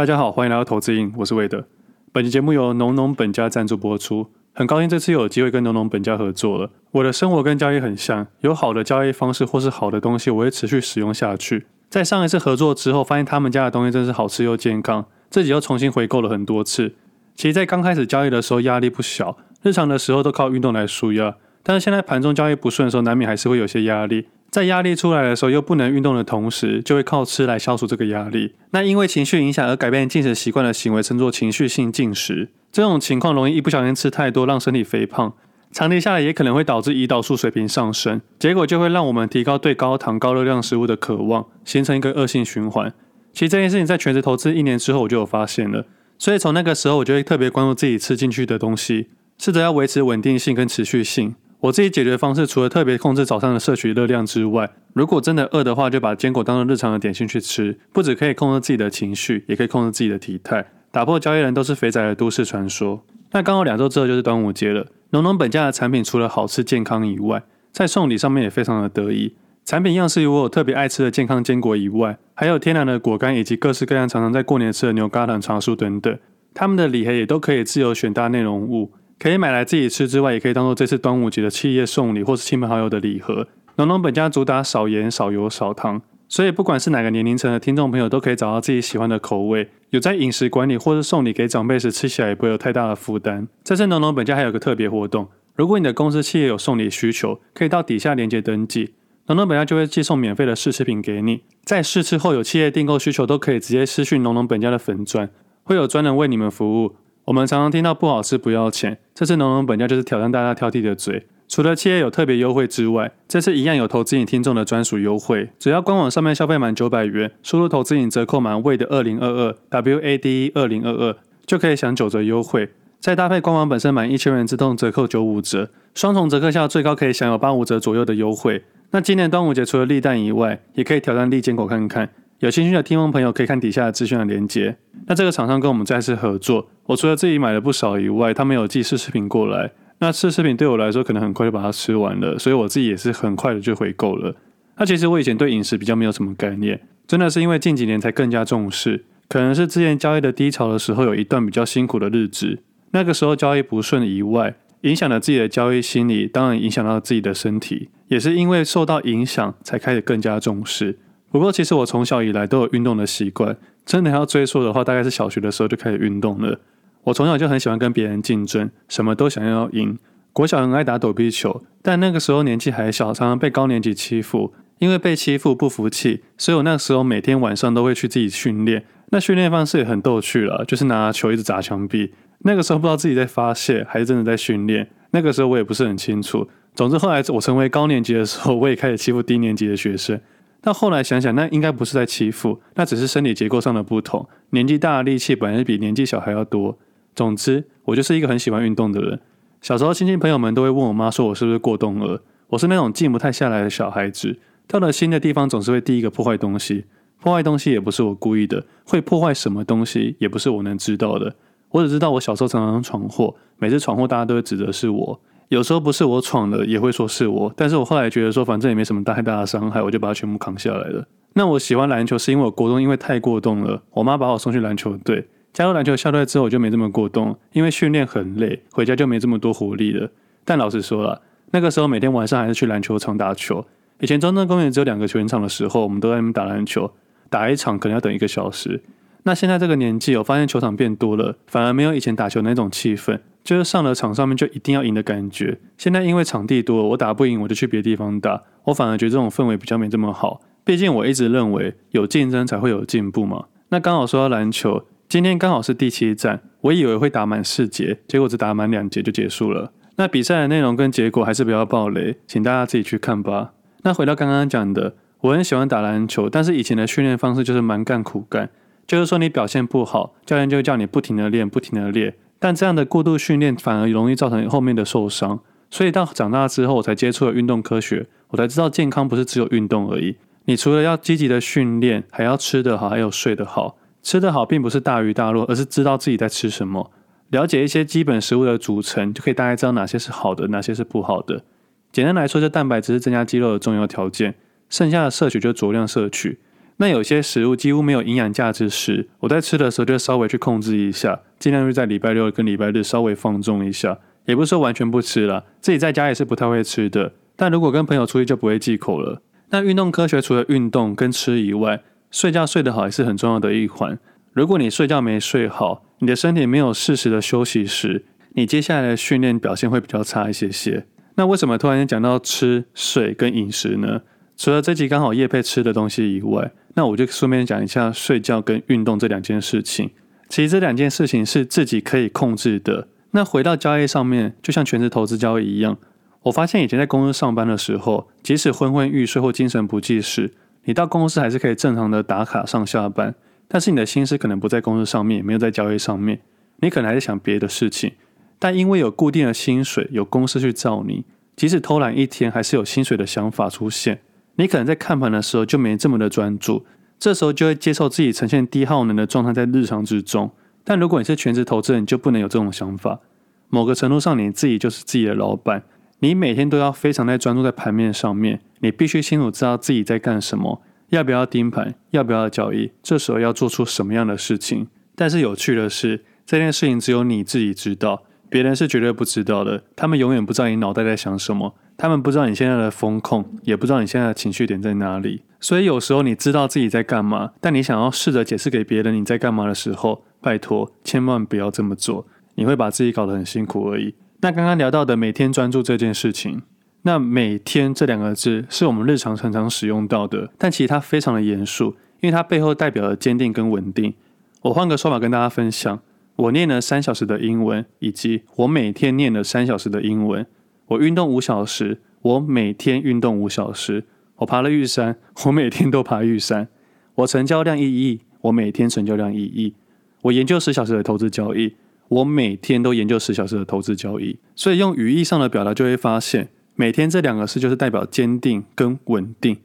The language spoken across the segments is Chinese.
大家好，欢迎来到投资瘾，我是魏德。本期节目由浓浓本家赞助播出，很高兴这次有机会跟浓浓本家合作了。我的生活跟交易很像，有好的交易方式或是好的东西，我会持续使用下去。在上一次合作之后，发现他们家的东西真是好吃又健康，自己又重新回购了很多次。其实，在刚开始交易的时候压力不小，日常的时候都靠运动来纾压，但是现在盘中交易不顺的时候，难免还是会有些压力。在压力出来的时候，又不能运动的同时，就会靠吃来消除这个压力。那因为情绪影响而改变进食习惯的行为，称作情绪性进食。这种情况容易一不小心吃太多，让身体肥胖，长期下来也可能会导致胰岛素水平上升，结果就会让我们提高对高糖高热量食物的渴望，形成一个恶性循环。其实这件事情在全职投资一年之后，我就有发现了。所以从那个时候，我就会特别关注自己吃进去的东西，试着要维持稳定性跟持续性。我自己解决方式，除了特别控制早上的摄取热量之外，如果真的饿的话，就把坚果当做日常的点心去吃。不只可以控制自己的情绪，也可以控制自己的体态，打破交易人都是肥仔的都市传说。那刚好两周之后就是端午节了，浓浓本家的产品除了好吃健康以外，在送礼上面也非常的得意。产品样式有我特别爱吃的健康坚果以外，还有天然的果干以及各式各样常常在过年吃的牛轧糖、茶树等等。他们的礼盒也都可以自由选搭内容物。可以买来自己吃之外，也可以当做这次端午节的企业送礼或是亲朋好友的礼盒。浓浓本家主打少盐、少油、少糖，所以不管是哪个年龄层的听众朋友，都可以找到自己喜欢的口味。有在饮食管理或是送礼给长辈时，吃起来也不会有太大的负担。这次浓浓本家还有个特别活动，如果你的公司企业有送礼需求，可以到底下链接登记，浓浓本家就会寄送免费的试吃品给你。在试吃后有企业订购需求，都可以直接私讯浓浓本家的粉专，会有专人为你们服务。我们常常听到不好吃不要钱，这次浓浓本家就是挑战大家挑剔的嘴。除了企业有特别优惠之外，这次一样有投资瘾听众的专属优惠。只要官网上面消费满九百元，输入投资瘾折扣满 WADE 二零二二 W A D E 二零二二，就可以享九折优惠。再搭配官网本身满一千元自动折扣九五折，双重折扣下最高可以享有八五折左右的优惠。那今年端午节除了立蛋以外，也可以挑战立坚果看看。有兴趣的听众朋友可以看底下的资讯的连接。那这个厂商跟我们再次合作，我除了自己买了不少以外，他们有寄试吃品过来。那试吃品对我来说可能很快就把它吃完了，所以我自己也是很快的就回购了。那其实我以前对饮食比较没有什么概念，真的是因为近几年才更加重视。可能是之前交易的低潮的时候，有一段比较辛苦的日子，那个时候交易不顺以外，影响了自己的交易心理，当然影响到自己的身体，也是因为受到影响才开始更加重视。不过，其实我从小以来都有运动的习惯。真的要追溯的话，大概是小学的时候就开始运动了。我从小就很喜欢跟别人竞争，什么都想要赢。国小很爱打躲避球，但那个时候年纪还小，常常被高年级欺负。因为被欺负不服气，所以我那个时候每天晚上都会去自己训练。那训练方式也很逗趣了，就是拿球一直砸墙壁。那个时候不知道自己在发泄还是真的在训练。那个时候我也不是很清楚。总之后来我成为高年级的时候，我也开始欺负低年级的学生。但后来想想，那应该不是在欺负，那只是生理结构上的不同。年纪大的力气本来比年纪小还要多。总之，我就是一个很喜欢运动的人。小时候，亲戚朋友们都会问我妈说，我是不是过动儿？我是那种静不太下来的小孩子，到了新的地方总是会第一个破坏东西。破坏东西也不是我故意的，会破坏什么东西也不是我能知道的。我只知道我小时候常常闯祸，每次闯祸大家都会指责是我。有时候不是我闯的，也会说是我。但是我后来觉得说，反正也没什么太大的伤害，我就把它全部扛下来了。那我喜欢篮球，是因为我国中因为太过动了，我妈把我送去篮球队。加入篮球校队之后，我就没这么过动，因为训练很累，回家就没这么多活力了。但老实说了，那个时候每天晚上还是去篮球场打球。以前中正公园只有两个球场的时候，我们都在那边打篮球，打一场可能要等一个小时。那现在这个年纪，我发现球场变多了，反而没有以前打球那种气氛。就是上了场上面就一定要赢的感觉。现在因为场地多，我打不赢我就去别的地方打。我反而觉得这种氛围比较没这么好。毕竟我一直认为有竞争才会有进步嘛。那刚好说到篮球，今天刚好是第七站，我以为会打满四节，结果只打满两节就结束了。那比赛的内容跟结果还是不要爆雷，请大家自己去看吧。那回到刚刚讲的，我很喜欢打篮球，但是以前的训练方式就是蛮干苦干，就是说你表现不好，教练就会叫你不停的练，不停的练。但这样的过度训练反而容易造成后面的受伤，所以到长大之后，我才接触了运动科学，我才知道健康不是只有运动而已。你除了要积极的训练，还要吃得好，还有睡得好。吃得好并不是大鱼大肉，而是知道自己在吃什么，了解一些基本食物的组成，就可以大概知道哪些是好的，哪些是不好的。简单来说，这蛋白质是增加肌肉的重要条件，剩下的摄取就酌量摄取。那有些食物几乎没有营养价值时，我在吃的时候就稍微去控制一下，尽量就在礼拜六跟礼拜日稍微放纵一下，也不是说完全不吃了，自己在家也是不太会吃的。但如果跟朋友出去就不会忌口了。那运动科学除了运动跟吃以外，睡觉睡得好也是很重要的一环。如果你睡觉没睡好，你的身体没有适时的休息时，你接下来的训练表现会比较差一些些。那为什么突然间讲到吃、睡跟饮食呢？除了这集刚好业配吃的东西以外，那我就顺便讲一下睡觉跟运动这两件事情。其实这两件事情是自己可以控制的。那回到交易上面，就像全职投资交易一样，我发现以前在公司上班的时候，即使昏昏欲睡或精神不济时，你到公司还是可以正常的打卡上下班，但是你的心思可能不在公司上面，也没有在交易上面，你可能还在想别的事情。但因为有固定的薪水，有公司去罩你，即使偷懒一天，还是有薪水的想法出现。你可能在看盘的时候就没这么的专注，这时候就会接受自己呈现低耗能的状态在日常之中。但如果你是全职投资人，就不能有这种想法。某个程度上，你自己就是自己的老板，你每天都要非常在专注在盘面上面，你必须清楚知道自己在干什么，要不要盯盘，要不要交易，这时候要做出什么样的事情。但是有趣的是，这件事情只有你自己知道。别人是绝对不知道的，他们永远不知道你脑袋在想什么，他们不知道你现在的风控，也不知道你现在的情绪点在哪里。所以有时候你知道自己在干嘛，但你想要试着解释给别人你在干嘛的时候，拜托千万不要这么做，你会把自己搞得很辛苦而已。那刚刚聊到的每天专注这件事情，那每天这两个字是我们日常常常使用到的，但其实它非常的严肃，因为它背后代表了坚定跟稳定。我换个说法跟大家分享。我念了三小时的英文，以及我每天念了三小时的英文。我运动五小时，我每天运动五小时。我爬了玉山，我每天都爬玉山。我成交量一亿，我每天成交量一亿。我研究十小时的投资交易，我每天都研究十小时的投资交易。所以用语义上的表达，就会发现每天这两个字就是代表坚定跟稳定。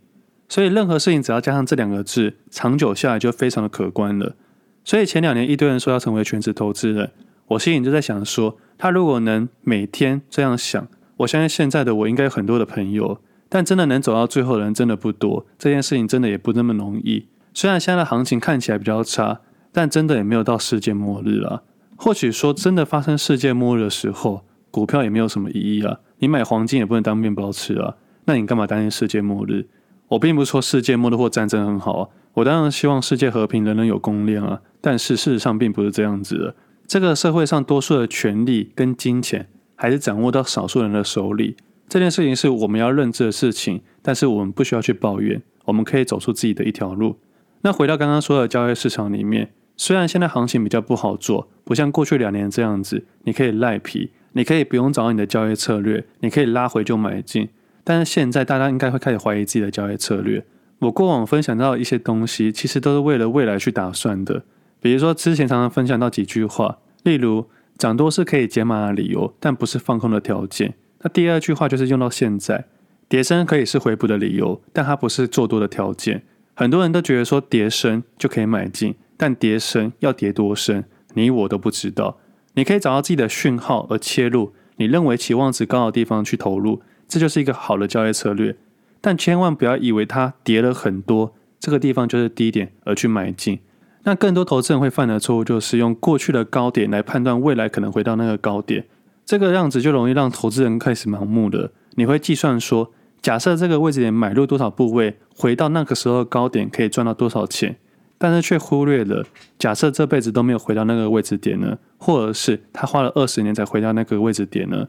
所以任何事情只要加上这两个字，长久下来就非常的可观了。所以前两年一堆人说要成为全职投资人，我心里就在想说，他如果能每天这样想，我相信现在的我应该有很多的朋友。但真的能走到最后的人真的不多，这件事情真的也不那么容易。虽然现在的行情看起来比较差，但真的也没有到世界末日了。或许说真的发生世界末日的时候，股票也没有什么意义啊。你买黄金也不能当面包吃啊。那你干嘛担心世界末日？我并不是说世界末日或战争很好啊。我当然希望世界和平，人人有公链啊。但是事实上并不是这样子的。这个社会上多数的权力跟金钱还是掌握到少数人的手里。这件事情是我们要认知的事情，但是我们不需要去抱怨，我们可以走出自己的一条路。那回到刚刚说的交易市场里面，虽然现在行情比较不好做，不像过去两年这样子，你可以赖皮，你可以不用找你的交易策略，你可以拉回就买进。但是现在大家应该会开始怀疑自己的交易策略。我过往分享到一些东西，其实都是为了未来去打算的。比如说之前常常分享到几句话，例如涨多是可以解码的理由，但不是放空的条件。那第二句话就是用到现在，跌升可以是回补的理由，但它不是做多的条件。很多人都觉得说跌升就可以买进，但跌升要跌多深，你我都不知道。你可以找到自己的讯号而切入，你认为期望值高的地方去投入，这就是一个好的交易策略。但千万不要以为它跌了很多，这个地方就是低点而去买进。那更多投资人会犯的错误就是用过去的高点来判断未来可能回到那个高点，这个样子就容易让投资人开始盲目的。你会计算说，假设这个位置点买入多少部位，回到那个时候高点可以赚到多少钱，但是却忽略了假设这辈子都没有回到那个位置点呢，或者是他花了二十年才回到那个位置点呢？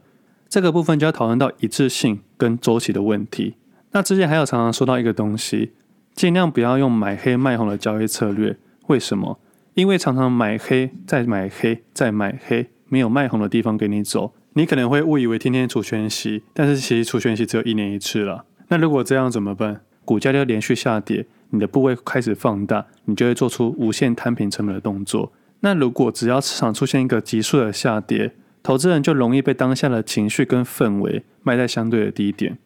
这个部分就要讨论到一致性跟周期的问题。那之前还有常常说到一个东西，尽量不要用买黑卖红的交易策略。为什么？因为常常买黑再买黑再买黑，没有卖红的地方给你走，你可能会误以为天天除权息，但是其实除权息只有一年一次了。那如果这样怎么办？股价就连续下跌，你的部位开始放大，你就会做出无限摊平成本的动作。那如果只要市场出现一个急速的下跌，投资人就容易被当下的情绪跟氛围卖在相对的低点。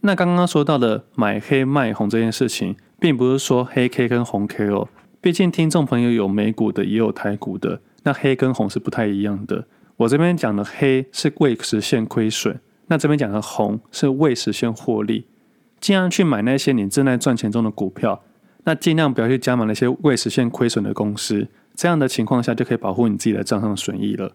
那刚刚说到的买黑卖红这件事情，并不是说黑 K 跟红 K 哦，毕竟听众朋友有美股的，也有台股的，那黑跟红是不太一样的。我这边讲的黑是未实现亏损，那这边讲的红是未实现获利。尽量去买那些你正在赚钱中的股票，那尽量不要去加码那些未实现亏损的公司，这样的情况下就可以保护你自己的账上损益了。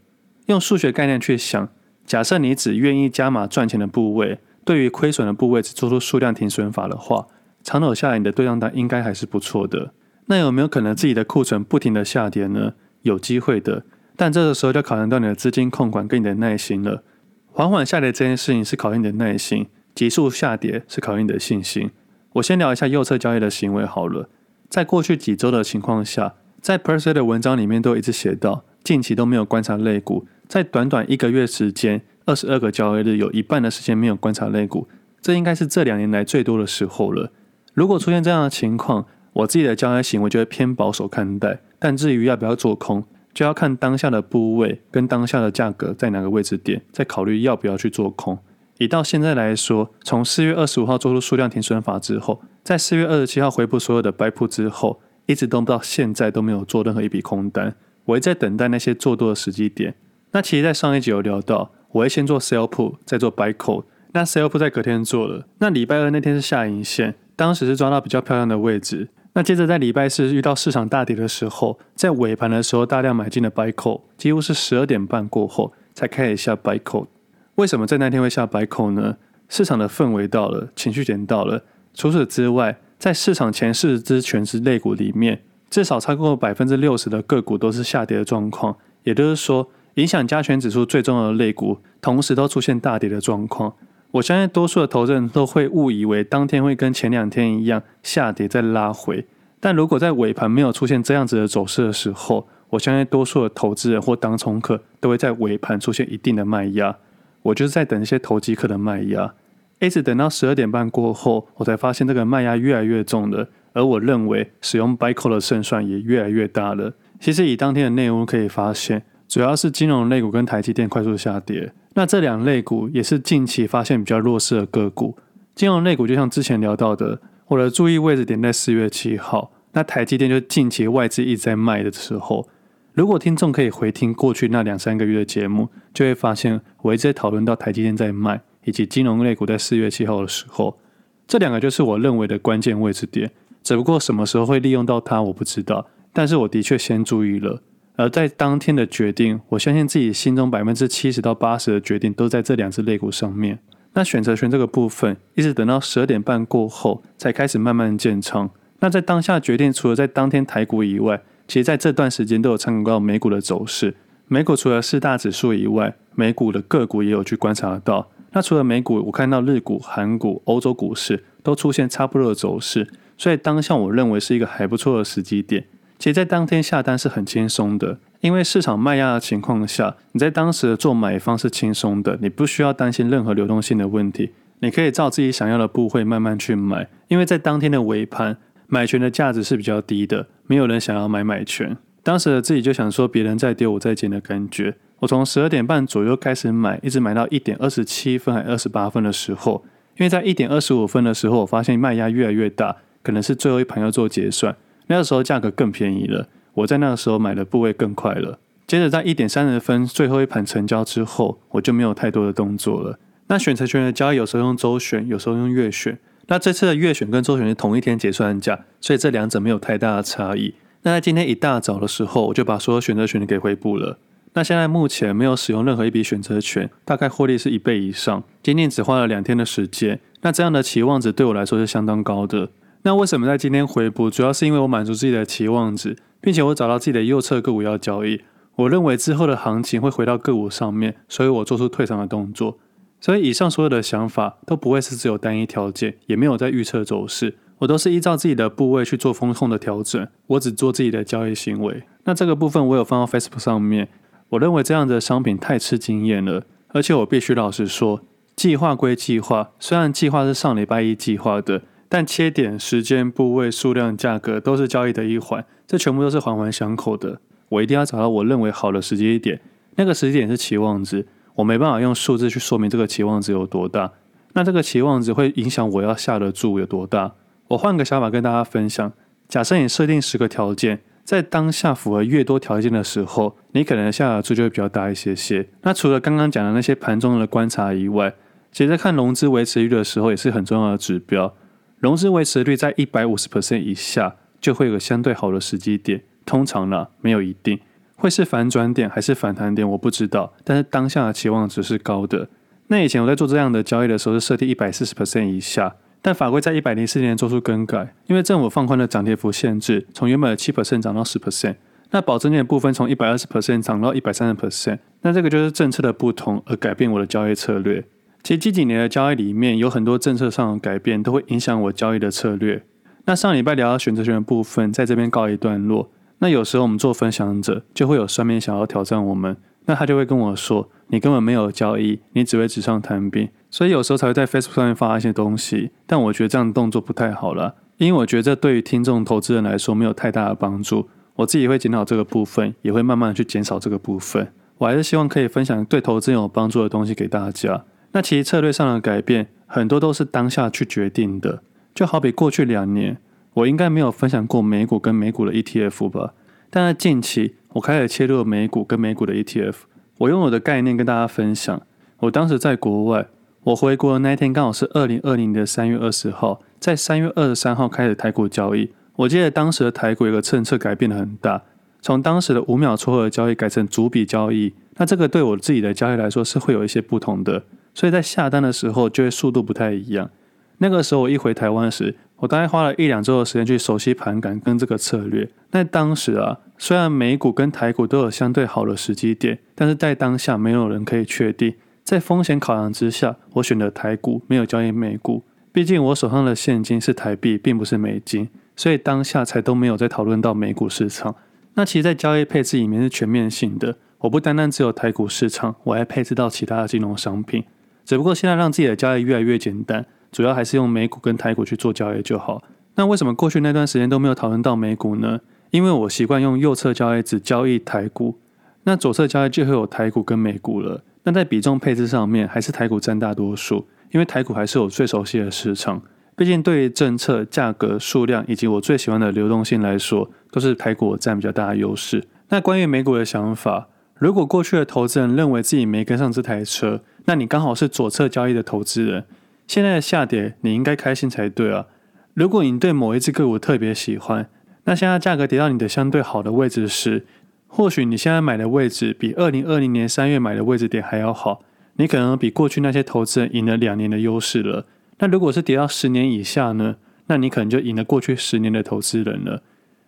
用数学概念去想，假设你只愿意加码赚钱的部位，对于亏损的部位只做出数量停损法的话，长久下来你的对账单应该还是不错的。那有没有可能自己的库存不停的下跌呢？有机会的，但这个时候就考验到你的资金控管跟你的耐心了。缓缓下跌这件事情是考验你的耐心，急速下跌是考验你的信心。我先聊一下右侧交易的行为好了。在过去几周的情况下，在 Perse 的文章里面都一直写到，近期都没有观察类股，在短短一个月时间，二十二个交易日，有一半的时间没有观察类股，这应该是这两年来最多的时候了。如果出现这样的情况，我自己的交易行为就会偏保守看待。但至于要不要做空，就要看当下的部位跟当下的价格在哪个位置点，再考虑要不要去做空。以到现在来说，从四月二十五号做出数量停损法之后，在四月二十七号回补所有的 buy 之后，一直都到现在都没有做任何一笔空单。我一直在等待那些做多的时机点。那其实，在上一集有聊到，我会先做 sell put，再做 buy call。那 sell put 在隔天做了。那礼拜二那天是下影线，当时是抓到比较漂亮的位置。那接着在礼拜四遇到市场大跌的时候，在尾盘的时候大量买进的 buy call，几乎是十二点半过后才开始下 buy call。为什么在那天会下 buy call 呢？市场的氛围到了，情绪点到了。除此之外，在市场前四十只权值类股里面，至少超过百分之六十的个股都是下跌的状况。也就是说，影响加权指数最重要的类股，同时都出现大跌的状况。我相信多数的投资人都会误以为当天会跟前两天一样下跌再拉回。但如果在尾盘没有出现这样子的走势的时候，我相信多数的投资人或当冲客都会在尾盘出现一定的卖压。我就是在等一些投机客的卖压，一直等到十二点半过后，我才发现这个卖压越来越重了。而我认为使用 BICO 的胜算也越来越大了。其实以当天的内容可以发现，主要是金融类股跟台积电快速下跌。那这两类股也是近期发现比较弱势的个股。金融类股就像之前聊到的，我的注意位置点在四月七号。那台积电就近期外资一直在卖的时候。如果听众可以回听过去那两三个月的节目，就会发现我一直在讨论到台积电在卖，以及金融类股在四月七号的时候，这两个就是我认为的关键位置点。只不过什么时候会利用到它，我不知道。但是我的确先注意了。而在当天的决定，我相信自己心中百分之七十到八十的决定都在这两只类股上面。那选择权这个部分，一直等到十二点半过后才开始慢慢建仓。那在当下决定，除了在当天台股以外，其实在这段时间都有参考到美股的走势，美股除了四大指数以外，美股的个股也有去观察到。那除了美股，我看到日股、韩股、欧洲股市都出现差不多的走势，所以当下我认为是一个还不错的时机点。其实，在当天下单是很轻松的，因为市场卖压的情况下，你在当时的做买方是轻松的，你不需要担心任何流动性的问题，你可以照自己想要的部位慢慢去买，因为在当天的尾盘。买权的价值是比较低的，没有人想要买买权。当时的自己就想说，别人在丢，我在捡的感觉。我从十二点半左右开始买，一直买到一点二十七分还二十八分的时候，因为在一点二十五分的时候，我发现卖压越来越大，可能是最后一盘要做结算。那个时候价格更便宜了，我在那个时候买的部位更快了。接着在一点三十分最后一盘成交之后，我就没有太多的动作了。那选择权的交易有时候用周选，有时候用月选。那这次的月选跟周选是同一天结算价，所以这两者没有太大的差异。那在今天一大早的时候，我就把所有选择权给回补了。那现在目前没有使用任何一笔选择权，大概获利是一倍以上。今天只花了两天的时间，那这样的期望值对我来说是相当高的。那为什么在今天回补？主要是因为我满足自己的期望值，并且我找到自己的右侧个股要交易。我认为之后的行情会回到个股上面，所以我做出退场的动作。所以以上所有的想法都不会是只有单一条件，也没有在预测走势，我都是依照自己的部位去做风控的调整，我只做自己的交易行为。那这个部分我有放到 Facebook 上面，我认为这样的商品太吃经验了，而且我必须老实说，计划归计划，虽然计划是上礼拜一计划的，但切点、时间、部位、数量、价格都是交易的一环，这全部都是环环相扣的。我一定要找到我认为好的时机点，那个时机点是期望值。我没办法用数字去说明这个期望值有多大，那这个期望值会影响我要下的注有多大。我换个想法跟大家分享，假设你设定十个条件，在当下符合越多条件的时候，你可能下的注就会比较大一些些。那除了刚刚讲的那些盘中的观察以外，其实在看融资维持率的时候也是很重要的指标。融资维持率在一百五十 percent 以下，就会有个相对好的时机点。通常呢，没有一定会是反转点还是反弹点，我不知道。但是当下的期望值是高的。那以前我在做这样的交易的时候，是设定一百四十 percent 以下。但法规在一百零四年做出更改，因为政府放宽了涨跌幅限制，从原本的七 percent 涨到十 percent。那保证金的部分从一百二十 percent 涨到一百三十 percent。那这个就是政策的不同而改变我的交易策略。其实这几年的交易里面有很多政策上的改变，都会影响我交易的策略。那上礼拜聊到选择权的部分，在这边告一段落。那有时候我们做分享者，就会有酸民想要挑战我们，那他就会跟我说：“你根本没有交易，你只会纸上谈兵。”所以有时候才会在 Facebook 上面发一些东西。但我觉得这样的动作不太好了，因为我觉得这对于听众、投资人来说没有太大的帮助。我自己会检讨这个部分，也会慢慢去减少这个部分。我还是希望可以分享对投资人有帮助的东西给大家。那其实策略上的改变，很多都是当下去决定的。就好比过去两年。我应该没有分享过美股跟美股的 ETF 吧？但在近期，我开始切入美股跟美股的 ETF。我用我的概念跟大家分享。我当时在国外，我回国的那一天刚好是二零二零年的三月二十号，在三月二十三号开始台股交易。我记得当时的台股有个政策改变的很大，从当时的五秒撮合的交易改成逐笔交易。那这个对我自己的交易来说是会有一些不同的，所以在下单的时候就会速度不太一样。那个时候我一回台湾时，我大概花了一两周的时间去熟悉盘感跟这个策略。那当时啊，虽然美股跟台股都有相对好的时机点，但是在当下没有人可以确定。在风险考量之下，我选择台股，没有交易美股。毕竟我手上的现金是台币，并不是美金，所以当下才都没有再讨论到美股市场。那其实，在交易配置里面是全面性的，我不单单只有台股市场，我还配置到其他的金融商品。只不过现在让自己的交易越来越简单。主要还是用美股跟台股去做交易就好。那为什么过去那段时间都没有讨论到美股呢？因为我习惯用右侧交易只交易台股，那左侧交易就会有台股跟美股了。那在比重配置上面，还是台股占大多数，因为台股还是我最熟悉的市场。毕竟对于政策、价格、数量以及我最喜欢的流动性来说，都是台股占比较大的优势。那关于美股的想法，如果过去的投资人认为自己没跟上这台车，那你刚好是左侧交易的投资人。现在的下跌，你应该开心才对啊！如果你对某一只个股特别喜欢，那现在价格跌到你的相对好的位置时，或许你现在买的位置比二零二零年三月买的位置点还要好，你可能比过去那些投资人赢了两年的优势了。那如果是跌到十年以下呢？那你可能就赢了过去十年的投资人了。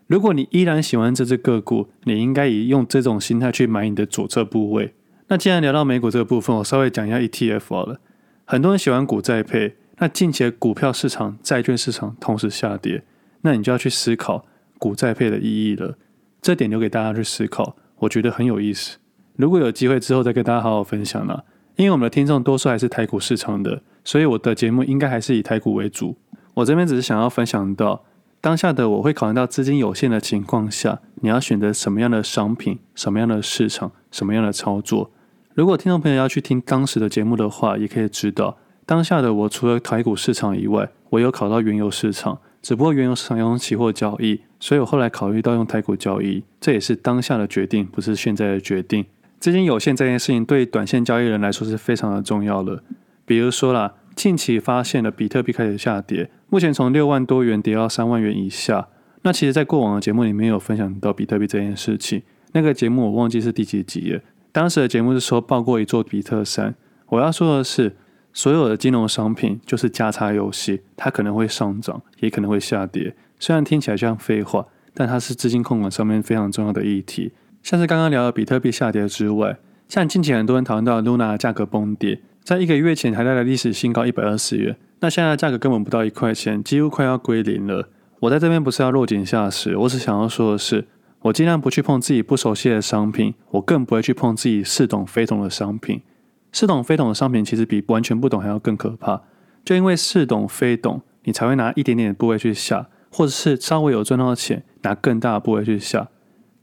如果你依然喜欢这只个股，你应该以用这种心态去买你的左侧部位。那既然聊到美股这个部分，我稍微讲一下 ETF 好了。很多人喜欢股债配，那近期的股票市场、债券市场同时下跌，那你就要去思考股债配的意义了。这点留给大家去思考，我觉得很有意思。如果有机会之后再跟大家好好分享了。因为我们的听众多数还是台股市场的，所以我的节目应该还是以台股为主。我这边只是想要分享到当下的我会考虑到资金有限的情况下，你要选择什么样的商品、什么样的市场、什么样的操作。如果听众朋友要去听当时的节目的话，也可以知道，当下的我除了台股市场以外，我有考到原油市场，只不过原油市场要用期货交易，所以我后来考虑到用台股交易，这也是当下的决定，不是现在的决定。资金有限这件事情，对短线交易人来说是非常的重要的。比如说啦，近期发现了比特币开始下跌，目前从六万多元跌到三万元以下。那其实，在过往的节目里面有分享到比特币这件事情，那个节目我忘记是第几集了。当时的节目是说报过一座比特山。我要说的是，所有的金融商品就是价差游戏，它可能会上涨，也可能会下跌。虽然听起来像废话，但它是资金控管上面非常重要的议题。像是刚刚聊的比特币下跌之外，像近期很多人讨论到 Luna 价格崩跌，在一个月前还带来历史新高一百二十元，那现在价格根本不到一块钱，几乎快要归零了。我在这边不是要落井下石，我只想要说的是。我尽量不去碰自己不熟悉的商品，我更不会去碰自己似懂非懂的商品。似懂非懂的商品其实比完全不懂还要更可怕。就因为似懂非懂，你才会拿一点点的部位去下，或者是稍微有赚到钱，拿更大的部位去下。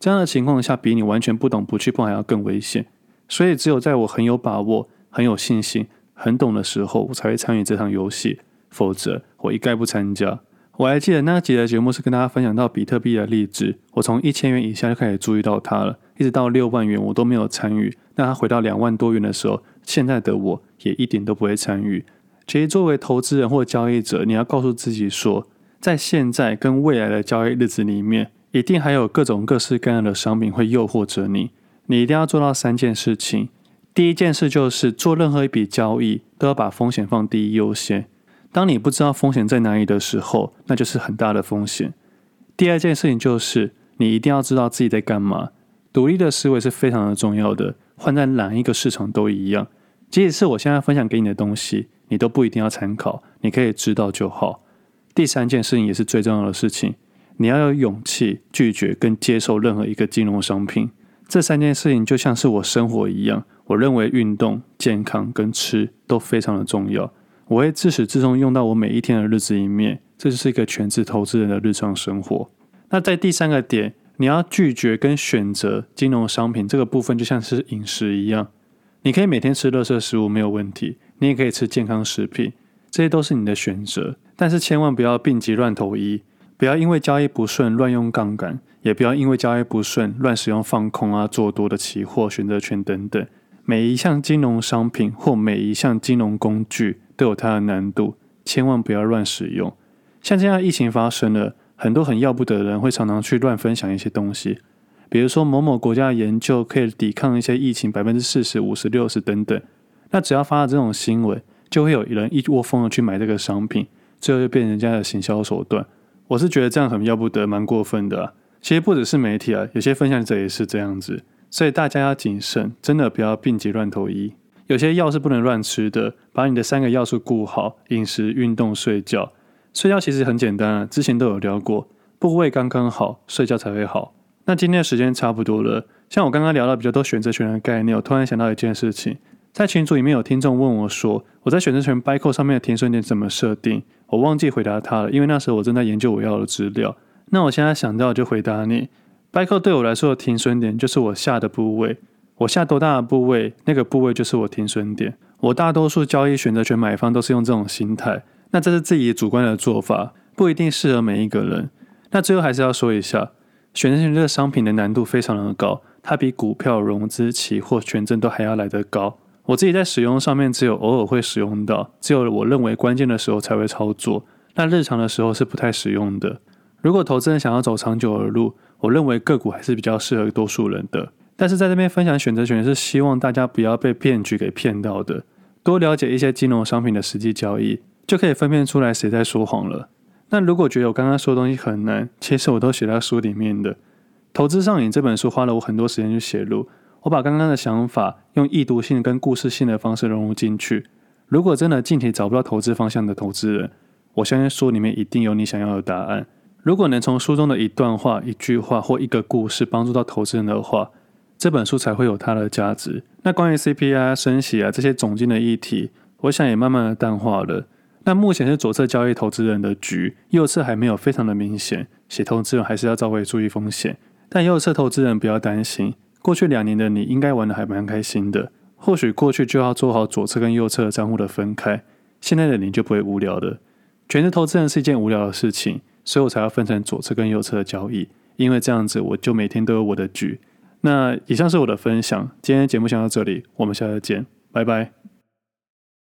这样的情况下，比你完全不懂不去碰还要更危险。所以只有在我很有把握、很有信心、很懂的时候，我才会参与这场游戏，否则我一概不参加。我还记得那集的节目是跟大家分享到比特币的例子，我从一千元以下就开始注意到它了，一直到六万元我都没有参与。那它回到两万多元的时候，现在的我也一点都不会参与。其实作为投资人或交易者，你要告诉自己说，在现在跟未来的交易日子里面，一定还有各种各式各样的商品会诱惑着你。你一定要做到三件事情。第一件事就是做任何一笔交易都要把风险放第一优先。当你不知道风险在哪里的时候，那就是很大的风险。第二件事情就是你一定要知道自己在干嘛。独立的思维是非常的重要的，换在哪一个市场都一样。即使是我现在分享给你的东西，你都不一定要参考，你可以知道就好。第三件事情也是最重要的事情，你要有勇气拒绝跟接受任何一个金融商品。这三件事情就像是我生活一样，我认为运动、健康跟吃都非常的重要。我会自始至终用到我每一天的日子里面，这就是一个全职投资人的日常生活。那在第三个点，你要拒绝跟选择金融商品这个部分，就像是饮食一样，你可以每天吃垃圾食物没有问题，你也可以吃健康食品，这些都是你的选择。但是千万不要病急乱投医，不要因为交易不顺乱用杠杆，也不要因为交易不顺乱使用放空啊、做多的期货、选择权等等。每一项金融商品或每一项金融工具。都有它的难度，千万不要乱使用。像这样疫情发生了，很多很要不得的人会常常去乱分享一些东西，比如说某某国家的研究可以抵抗一些疫情百分之四十、五十、六十等等。那只要发了这种新闻，就会有人一窝蜂的去买这个商品，最后就变成人家的行销手段。我是觉得这样很要不得，蛮过分的。其实不只是媒体啊，有些分享者也是这样子，所以大家要谨慎，真的不要病急乱投医。有些药是不能乱吃的，把你的三个要素顾好：饮食、运动、睡觉。睡觉其实很简单啊，之前都有聊过，部位刚刚好，睡觉才会好。那今天的时间差不多了，像我刚刚聊到比较多选择权的概念，我突然想到一件事情，在群组里面有听众问我说，我在选择权 Buy Call 上面的停损点怎么设定？我忘记回答他了，因为那时候我正在研究我要的资料。那我现在想到就回答你，Buy Call 对我来说的停损点就是我下的部位。我下多大的部位，那个部位就是我停损点。我大多数交易选择权买方都是用这种心态，那这是自己主观的做法，不一定适合每一个人。那最后还是要说一下，选择权这个商品的难度非常的高，它比股票、融资、期货、权证都还要来得高。我自己在使用上面只有偶尔会使用到，只有我认为关键的时候才会操作，那日常的时候是不太使用的。如果投资人想要走长久的路，我认为个股还是比较适合多数人的。但是在这边分享选择权是希望大家不要被骗局给骗到的，多了解一些金融商品的实际交易，就可以分辨出来谁在说谎了。那如果觉得我刚刚说的东西很难，其实我都写在书里面的。投资上瘾这本书花了我很多时间去写入，我把刚刚的想法用易读性跟故事性的方式融入进去。如果真的近期找不到投资方向的投资人，我相信书里面一定有你想要的答案。如果能从书中的一段话、一句话或一个故事帮助到投资人的话，这本书才会有它的价值。那关于 CPI 升息啊这些总经的议题，我想也慢慢的淡化了。那目前是左侧交易投资人的局，右侧还没有非常的明显。写投资人还是要稍微注意风险。但右侧投资人不要担心，过去两年的你应该玩的还蛮开心的。或许过去就要做好左侧跟右侧账户的分开，现在的你就不会无聊了。全职投资人是一件无聊的事情，所以我才要分成左侧跟右侧的交易，因为这样子我就每天都有我的局。那以上是我的分享，今天节目先到这里，我们下次见，拜拜。